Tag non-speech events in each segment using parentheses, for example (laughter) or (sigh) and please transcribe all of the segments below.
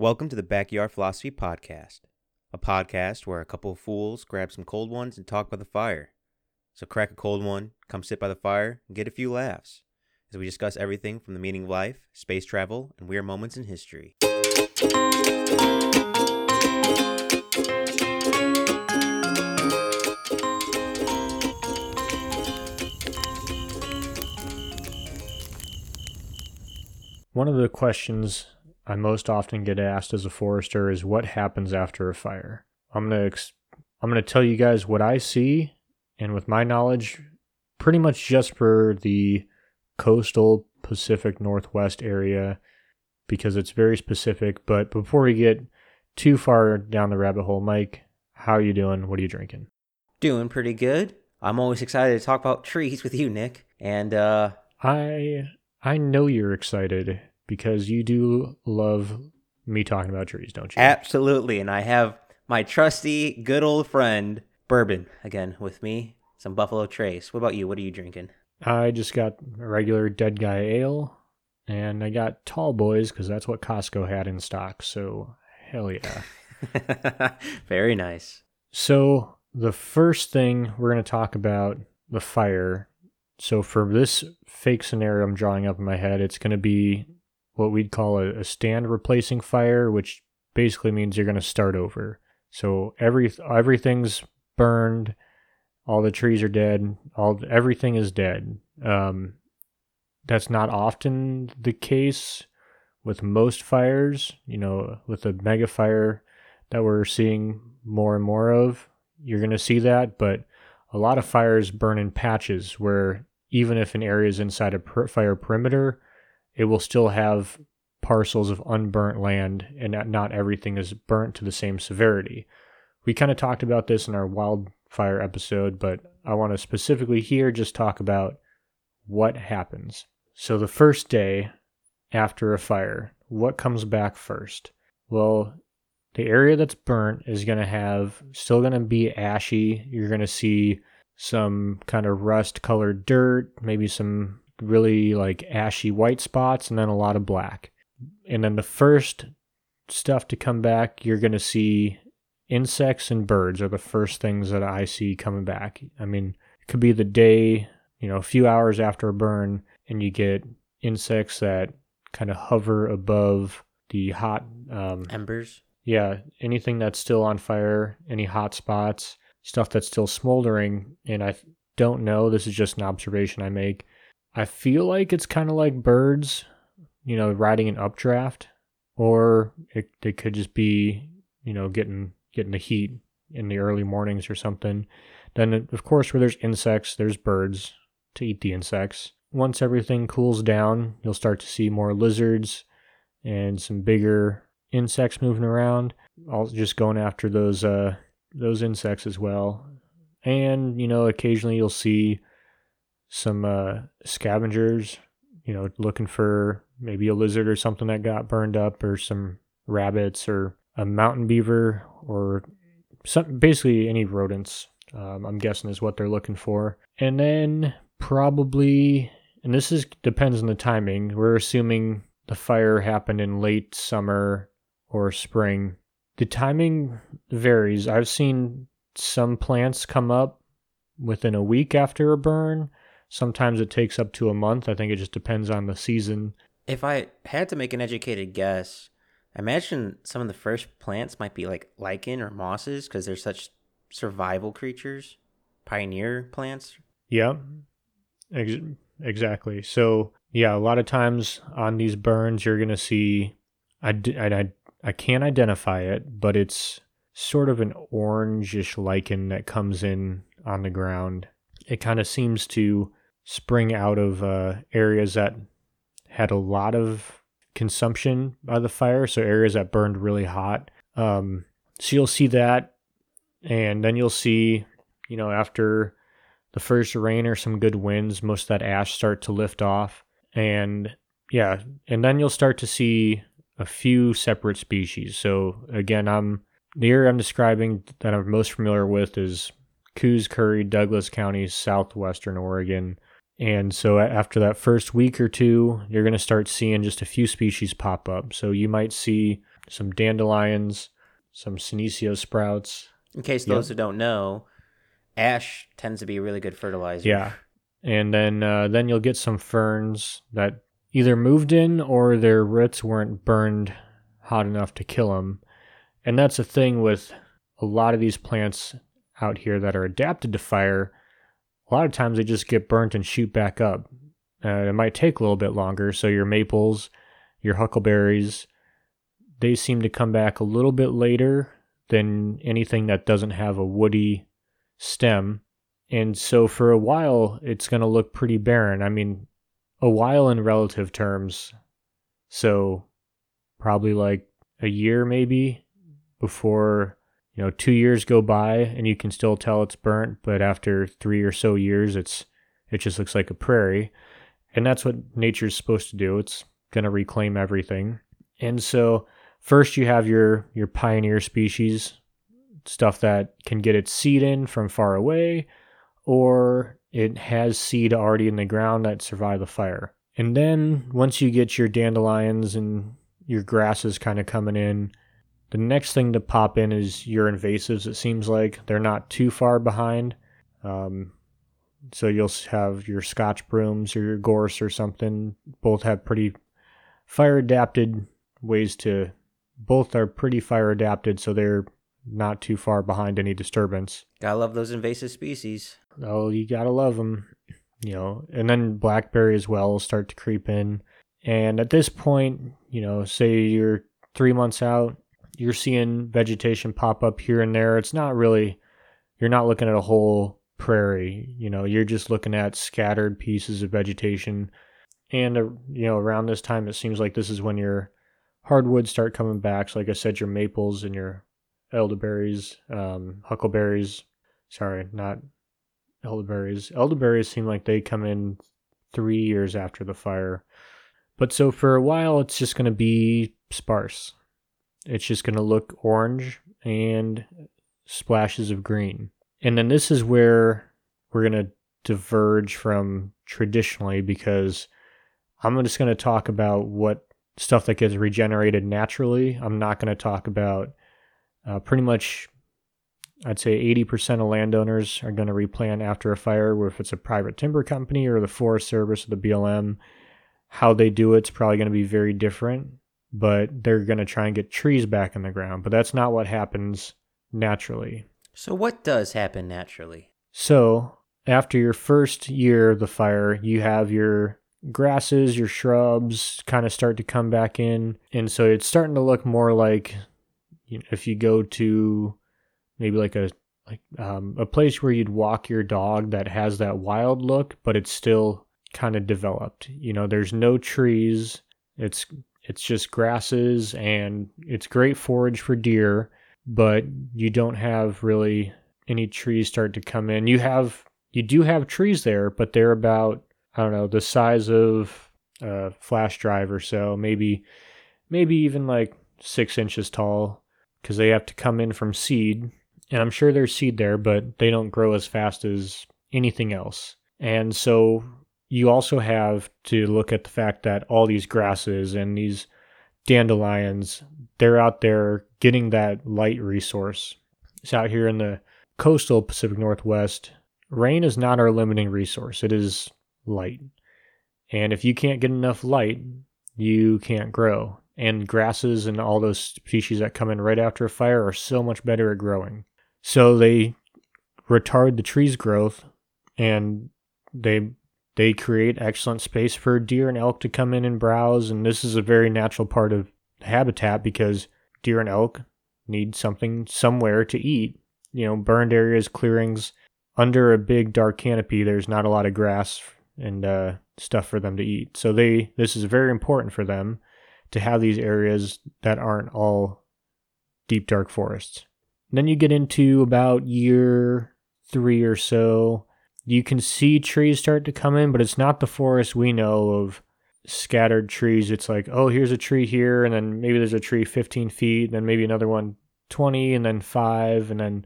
Welcome to the Backyard Philosophy Podcast, a podcast where a couple of fools grab some cold ones and talk by the fire. So crack a cold one, come sit by the fire, and get a few laughs as we discuss everything from the meaning of life, space travel, and weird moments in history. One of the questions I most often get asked as a forester is what happens after a fire. I'm gonna ex- I'm gonna tell you guys what I see, and with my knowledge, pretty much just for the coastal Pacific Northwest area, because it's very specific. But before we get too far down the rabbit hole, Mike, how are you doing? What are you drinking? Doing pretty good. I'm always excited to talk about trees with you, Nick. And uh, I I know you're excited because you do love me talking about trees, don't you? absolutely, and I have my trusty, good old friend Bourbon again with me. Some Buffalo Trace. What about you? What are you drinking? I just got a regular dead guy ale, and I got tall boys because that's what Costco had in stock. So hell yeah. (laughs) Very nice. So the first thing we're going to talk about the fire. So for this fake scenario I'm drawing up in my head, it's going to be what we'd call a, a stand replacing fire, which basically means you're going to start over. So every everything's burned, all the trees are dead, all everything is dead. Um, that's not often the case with most fires. You know, with the mega fire that we're seeing more and more of, you're going to see that. But a lot of fires burn in patches where even if an area is inside a per- fire perimeter, it will still have parcels of unburnt land and not, everything is burnt to the same severity. We kind of talked about this in our wildfire episode, but I want to specifically here just talk about what happens. So, the first day after a fire, what comes back first? Well, the area that's burnt is going to have still going to be ashy. You're going to see some kind of rust colored dirt, maybe some really like ashy white spots, and then a lot of black. And then the first stuff to come back, you're going to see insects and birds are the first things that I see coming back. I mean, it could be the day, you know, a few hours after a burn, and you get insects that kind of hover above the hot um, Embers. yeah, anything that's still on fire, any hot spots, stuff that's still smoldering, and I don't know, this is just an observation I make. I feel like it's kind of like birds, you know, riding an updraft, or it, it could just be, you know, getting getting the heat in the early mornings or something. Then, of course, where there's insects, there's birds to eat the insects. Once everything cools down, you'll start to see more lizards and some bigger insects moving around. All just going after those uh those insects as well. And, you know, occasionally you'll see some uh scavengers, you know, looking for maybe a lizard or something that got burned up or some rabbits or a mountain beaver or some basically any rodents. Um, I'm guessing is what they're looking for. And then probably and this is depends on the timing. We're assuming the fire happened in late summer or spring. The timing varies. I've seen some plants come up within a week after a burn. Sometimes it takes up to a month. I think it just depends on the season. If I had to make an educated guess, I imagine some of the first plants might be like lichen or mosses because they're such survival creatures, pioneer plants. Yeah, ex- exactly. So, yeah, a lot of times on these burns, you're going to see, I, I, I can't identify it, but it's sort of an orangish lichen that comes in on the ground. It kind of seems to spring out of uh, areas that had a lot of consumption by the fire, so areas that burned really hot. Um, so you'll see that, and then you'll see, you know, after the first rain or some good winds, most of that ash start to lift off, and yeah, and then you'll start to see a few separate species. So again, I'm the area I'm describing that I'm most familiar with is Coos Curry, Douglas County, southwestern Oregon. And so after that first week or two, you're going to start seeing just a few species pop up. So you might see some dandelions, some senecio sprouts. In case Yep. those who don't know, ash tends to be a really good fertilizer. Yeah. And then uh, then you'll get some ferns that either moved in or their roots weren't burned hot enough to kill them. And that's a thing with a lot of these plants out here that are adapted to fire. A lot of times they just get burnt and shoot back up. Uh, it might take a little bit longer. So your maples, your huckleberries, they seem to come back a little bit later than anything that doesn't have a woody stem. And so for a while, it's going to look pretty barren. I mean, a while in relative terms. So probably like a year maybe before, you know, two years go by and you can still tell it's burnt. But after three or so years, it's, it just looks like a prairie. And that's what nature's supposed to do. It's going to reclaim everything. And so first you have your, your pioneer species, stuff that can get its seed in from far away or it has seed already in the ground that survive the fire. And then once you get your dandelions and your grasses kind of coming in, the next thing to pop in is your invasives. It seems like they're not too far behind. Um, so you'll have your Scotch brooms or your gorse or something. Both have pretty fire adapted ways to. Both are pretty fire adapted, so they're not too far behind any disturbance. Gotta love those invasive species. Oh, you gotta love them, you know. And then blackberry as well will start to creep in. And at this point, you know, say you're three months out, you're seeing vegetation pop up here and there. It's not really, you're not looking at a whole prairie. You know, you're just looking at scattered pieces of vegetation. And uh, you know, around this time, it seems like this is when your hardwoods start coming back. So, like I said, your maples and your elderberries, um, huckleberries. Sorry, not elderberries. Elderberries seem like they come in three years after the fire. But so for a while, it's just going to be sparse. It's just going to look orange and splashes of green. And then this is where we're going to diverge from traditionally because I'm just going to talk about what stuff that gets regenerated naturally. I'm not going to talk about uh, pretty much I'd say 80% of landowners are going to replant after a fire, if it's a private timber company or the Forest Service or the BLM, how they do it's probably going to be very different, but they're going to try and get trees back in the ground. But that's not what happens naturally. So what does happen naturally? So, after your first year of the fire, you have your grasses, your shrubs kind of start to come back in. And so it's starting to look more like you know, if you go to maybe like a like um, a place where you'd walk your dog that has that wild look, but it's still kind of developed. You know, there's no trees. It's it's just grasses and it's great forage for deer, but you don't have really any trees start to come in. You have you do have trees there, but they're about I don't know the size of a flash drive or so, maybe maybe even like six inches tall, because they have to come in from seed. And I'm sure there's seed there, but they don't grow as fast as anything else. And so you also have to look at the fact that all these grasses and these dandelions, they're out there getting that light resource. It's out here in the coastal Pacific Northwest. Rain is not our limiting resource, it is light. And if you can't get enough light, you can't grow. And grasses and all those species that come in right after a fire are so much better at growing. So they retard the tree's growth and they they create excellent space for deer and elk to come in and browse and this is a very natural part of habitat because deer and elk need something somewhere to eat. You know, burned areas, clearings under a big dark canopy there's not a lot of grass and uh, stuff for them to eat. So they this is very important for them to have these areas that aren't all deep dark forests. And then you get into about year three or so. You can see trees start to come in, but it's not the forest we know of scattered trees. It's like, oh, here's a tree here, and then maybe there's a tree 15 feet, and then maybe another one 20, and then five, and then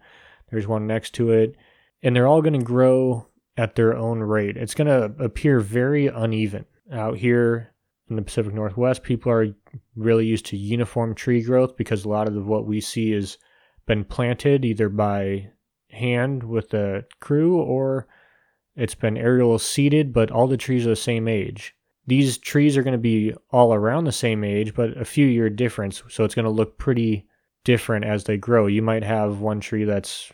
there's one next to it. And they're all going to grow at their own rate. It's going to appear very uneven. Out here, in the Pacific Northwest, people are really used to uniform tree growth because a lot of what we see has been planted either by hand with a crew or it's been aerial seeded, but all the trees are the same age. These trees are going to be all around the same age, but a few year difference. So it's going to look pretty different as they grow. You might have one tree that's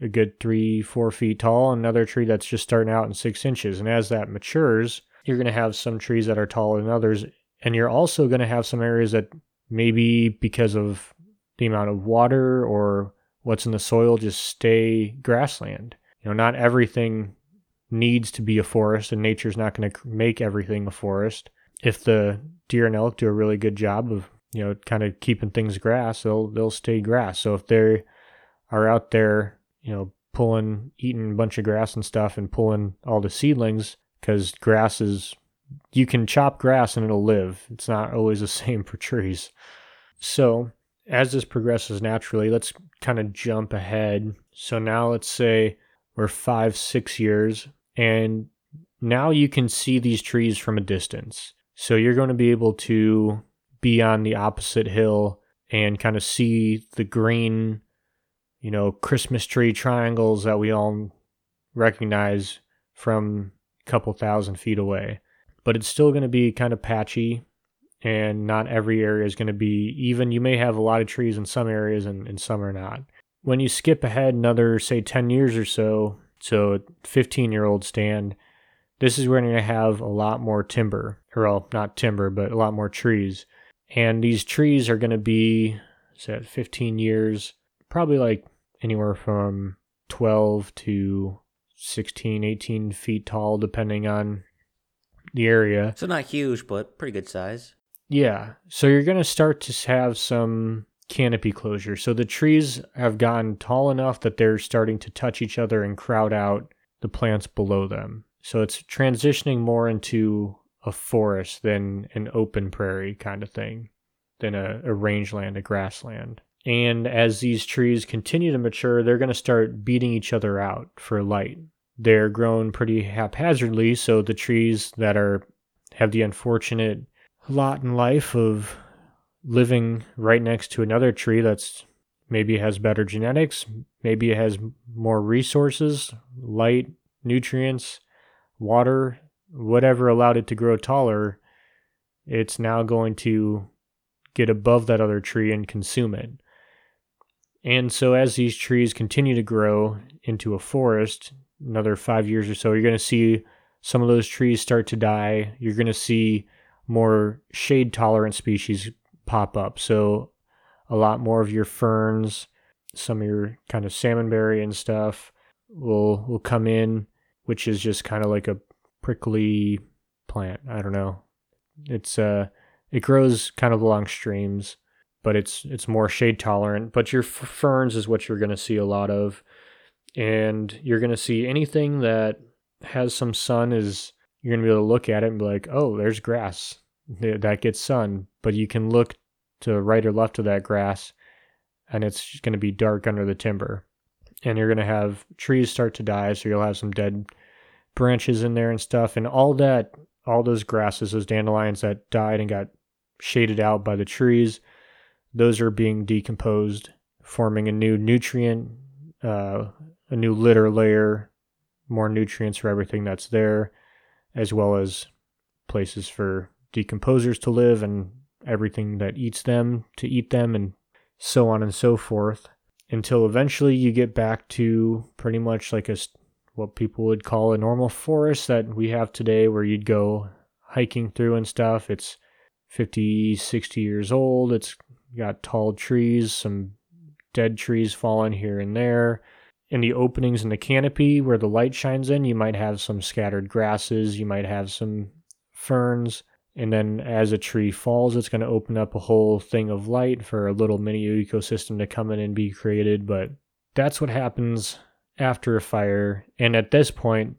a good three, four feet tall, another tree that's just starting out in six inches. And as that matures, you're going to have some trees that are taller than others. And you're also going to have some areas that maybe because of the amount of water or what's in the soil just stay grassland. You know, not everything needs to be a forest, and nature's not going to make everything a forest. If the deer and elk do a really good job of you know kind of keeping things grass, they'll they'll stay grass. So if they are out there, you know, pulling, eating a bunch of grass and stuff, and pulling all the seedlings, because grass is you can chop grass and it'll live. It's not always the (laughs) same for trees. So as this progresses naturally, let's kind of jump ahead. So now let's say we're five, six years and now you can see these trees from a distance. So you're going to be able to be on the opposite hill and kind of see the green, you know, Christmas tree triangles that we all recognize from a couple thousand feet away. But it's still going to be kind of patchy and not every area is going to be even. You may have a lot of trees in some areas and, and some are not. When you skip ahead another, say, 10 years or so, so 15 year old stand, this is where you're going to have a lot more timber, or well, not timber, but a lot more trees. And these trees are going to be, say, 15 years, probably like anywhere from 12 to 16, 18 feet tall, depending on the area. So not huge, but pretty good size. Yeah. So you're going to start to have some canopy closure. So the trees have gotten tall enough that they're starting to touch each other and crowd out the plants below them. So it's transitioning more into a forest than an open prairie kind of thing, than a, a rangeland, a grassland. And as these trees continue to mature, they're going to start beating each other out for light. They're grown pretty haphazardly, so the trees that are have the unfortunate lot in life of living right next to another tree that's maybe has better genetics, maybe it has more resources, light, nutrients, water, whatever allowed it to grow taller, it's now going to get above that other tree and consume it. And so, as these trees continue to grow into a forest, another five years or so, you're going to see some of those trees start to die. You're going to see more shade tolerant species pop up. So a lot more of your ferns, some of your kind of salmonberry and stuff will will come in, which is just kind of like a prickly plant. I don't know. It's uh it grows kind of along streams, but it's it's more shade tolerant. But your ferns is what you're going to see a lot of, and you're going to see anything that has some sun is you're going to be able to look at it and be like, oh, there's grass that gets sun, but you can look to right or left of that grass and it's going to be dark under the timber. And you're going to have trees start to die, so you'll have some dead branches in there and stuff. And all that, all those grasses, those dandelions that died and got shaded out by the trees, those are being decomposed, forming a new nutrient, uh, a new litter layer, more nutrients for everything that's there, as well as places for decomposers to live and everything that eats them to eat them and so on and so forth until eventually you get back to pretty much like a what people would call a normal forest that we have today where you'd go hiking through and stuff. It's 50 60 years old. It's got tall trees some dead trees fallen here and there. In the openings in the canopy where the light shines in you might have some scattered grasses you might have some ferns and then as a tree falls, it's going to open up a whole thing of light for a little mini ecosystem to come in and be created. But that's what happens after a fire. And at this point,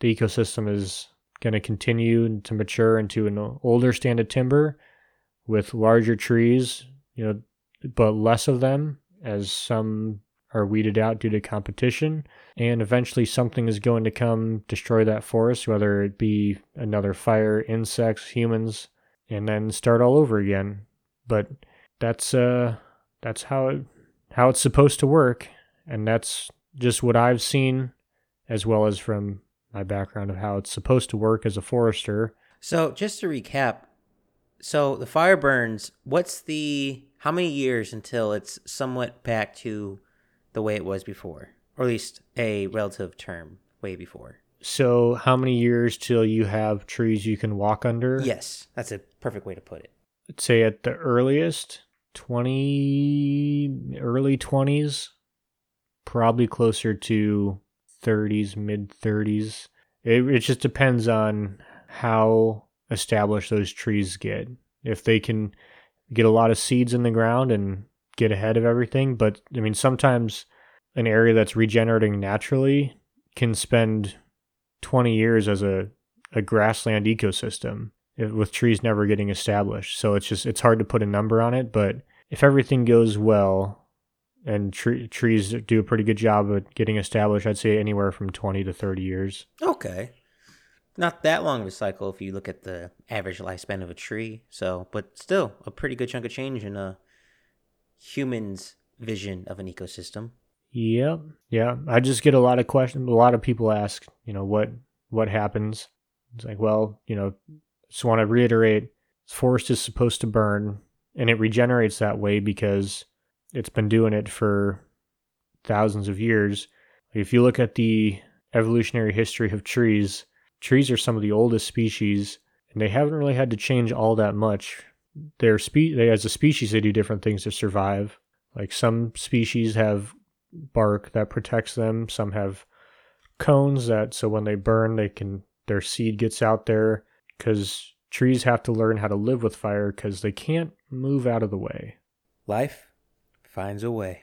the ecosystem is going to continue to mature into an older stand of timber with larger trees, you know, but less of them as some are weeded out due to competition. And eventually, something is going to come destroy that forest, whether it be another fire, insects, humans, and then start all over again. But that's uh that's how it how it's supposed to work, and that's just what I've seen, as well as from my background of how it's supposed to work as a forester. So just to recap, so the fire burns. What's the how many years until it's somewhat back to the way it was before, or at least a relative term way before? So, how many years till you have trees you can walk under? Yes, that's a perfect way to put it. I'd say at the earliest, 20, early 20s, probably closer to 30s, mid 30s. It, it just depends on how established those trees get. If they can get a lot of seeds in the ground and get ahead of everything. But I mean, sometimes an area that's regenerating naturally can spend 20 years as a, a grassland ecosystem with trees never getting established. So it's just, it's hard to put a number on it. But if everything goes well and tre- trees do a pretty good job of getting established, I'd say anywhere from 20 to 30 years. Okay. Not that long of a cycle if you look at the average lifespan of a tree. So, but still a pretty good chunk of change in a human's vision of an ecosystem. Yep. Yeah. I just get a lot of questions. A lot of people ask, you know, what what happens? It's like, well, you know, just want to reiterate, forest is supposed to burn, and it regenerates that way because it's been doing it for thousands of years. If you look at the evolutionary history of trees, trees are some of the oldest species, and they haven't really had to change all that much. They're spe- they, as a species, they do different things to survive. Like some species have bark that protects them. Some have cones that so when they burn, they can their seed gets out there because trees have to learn how to live with fire because they can't move out of the way. Life finds a way.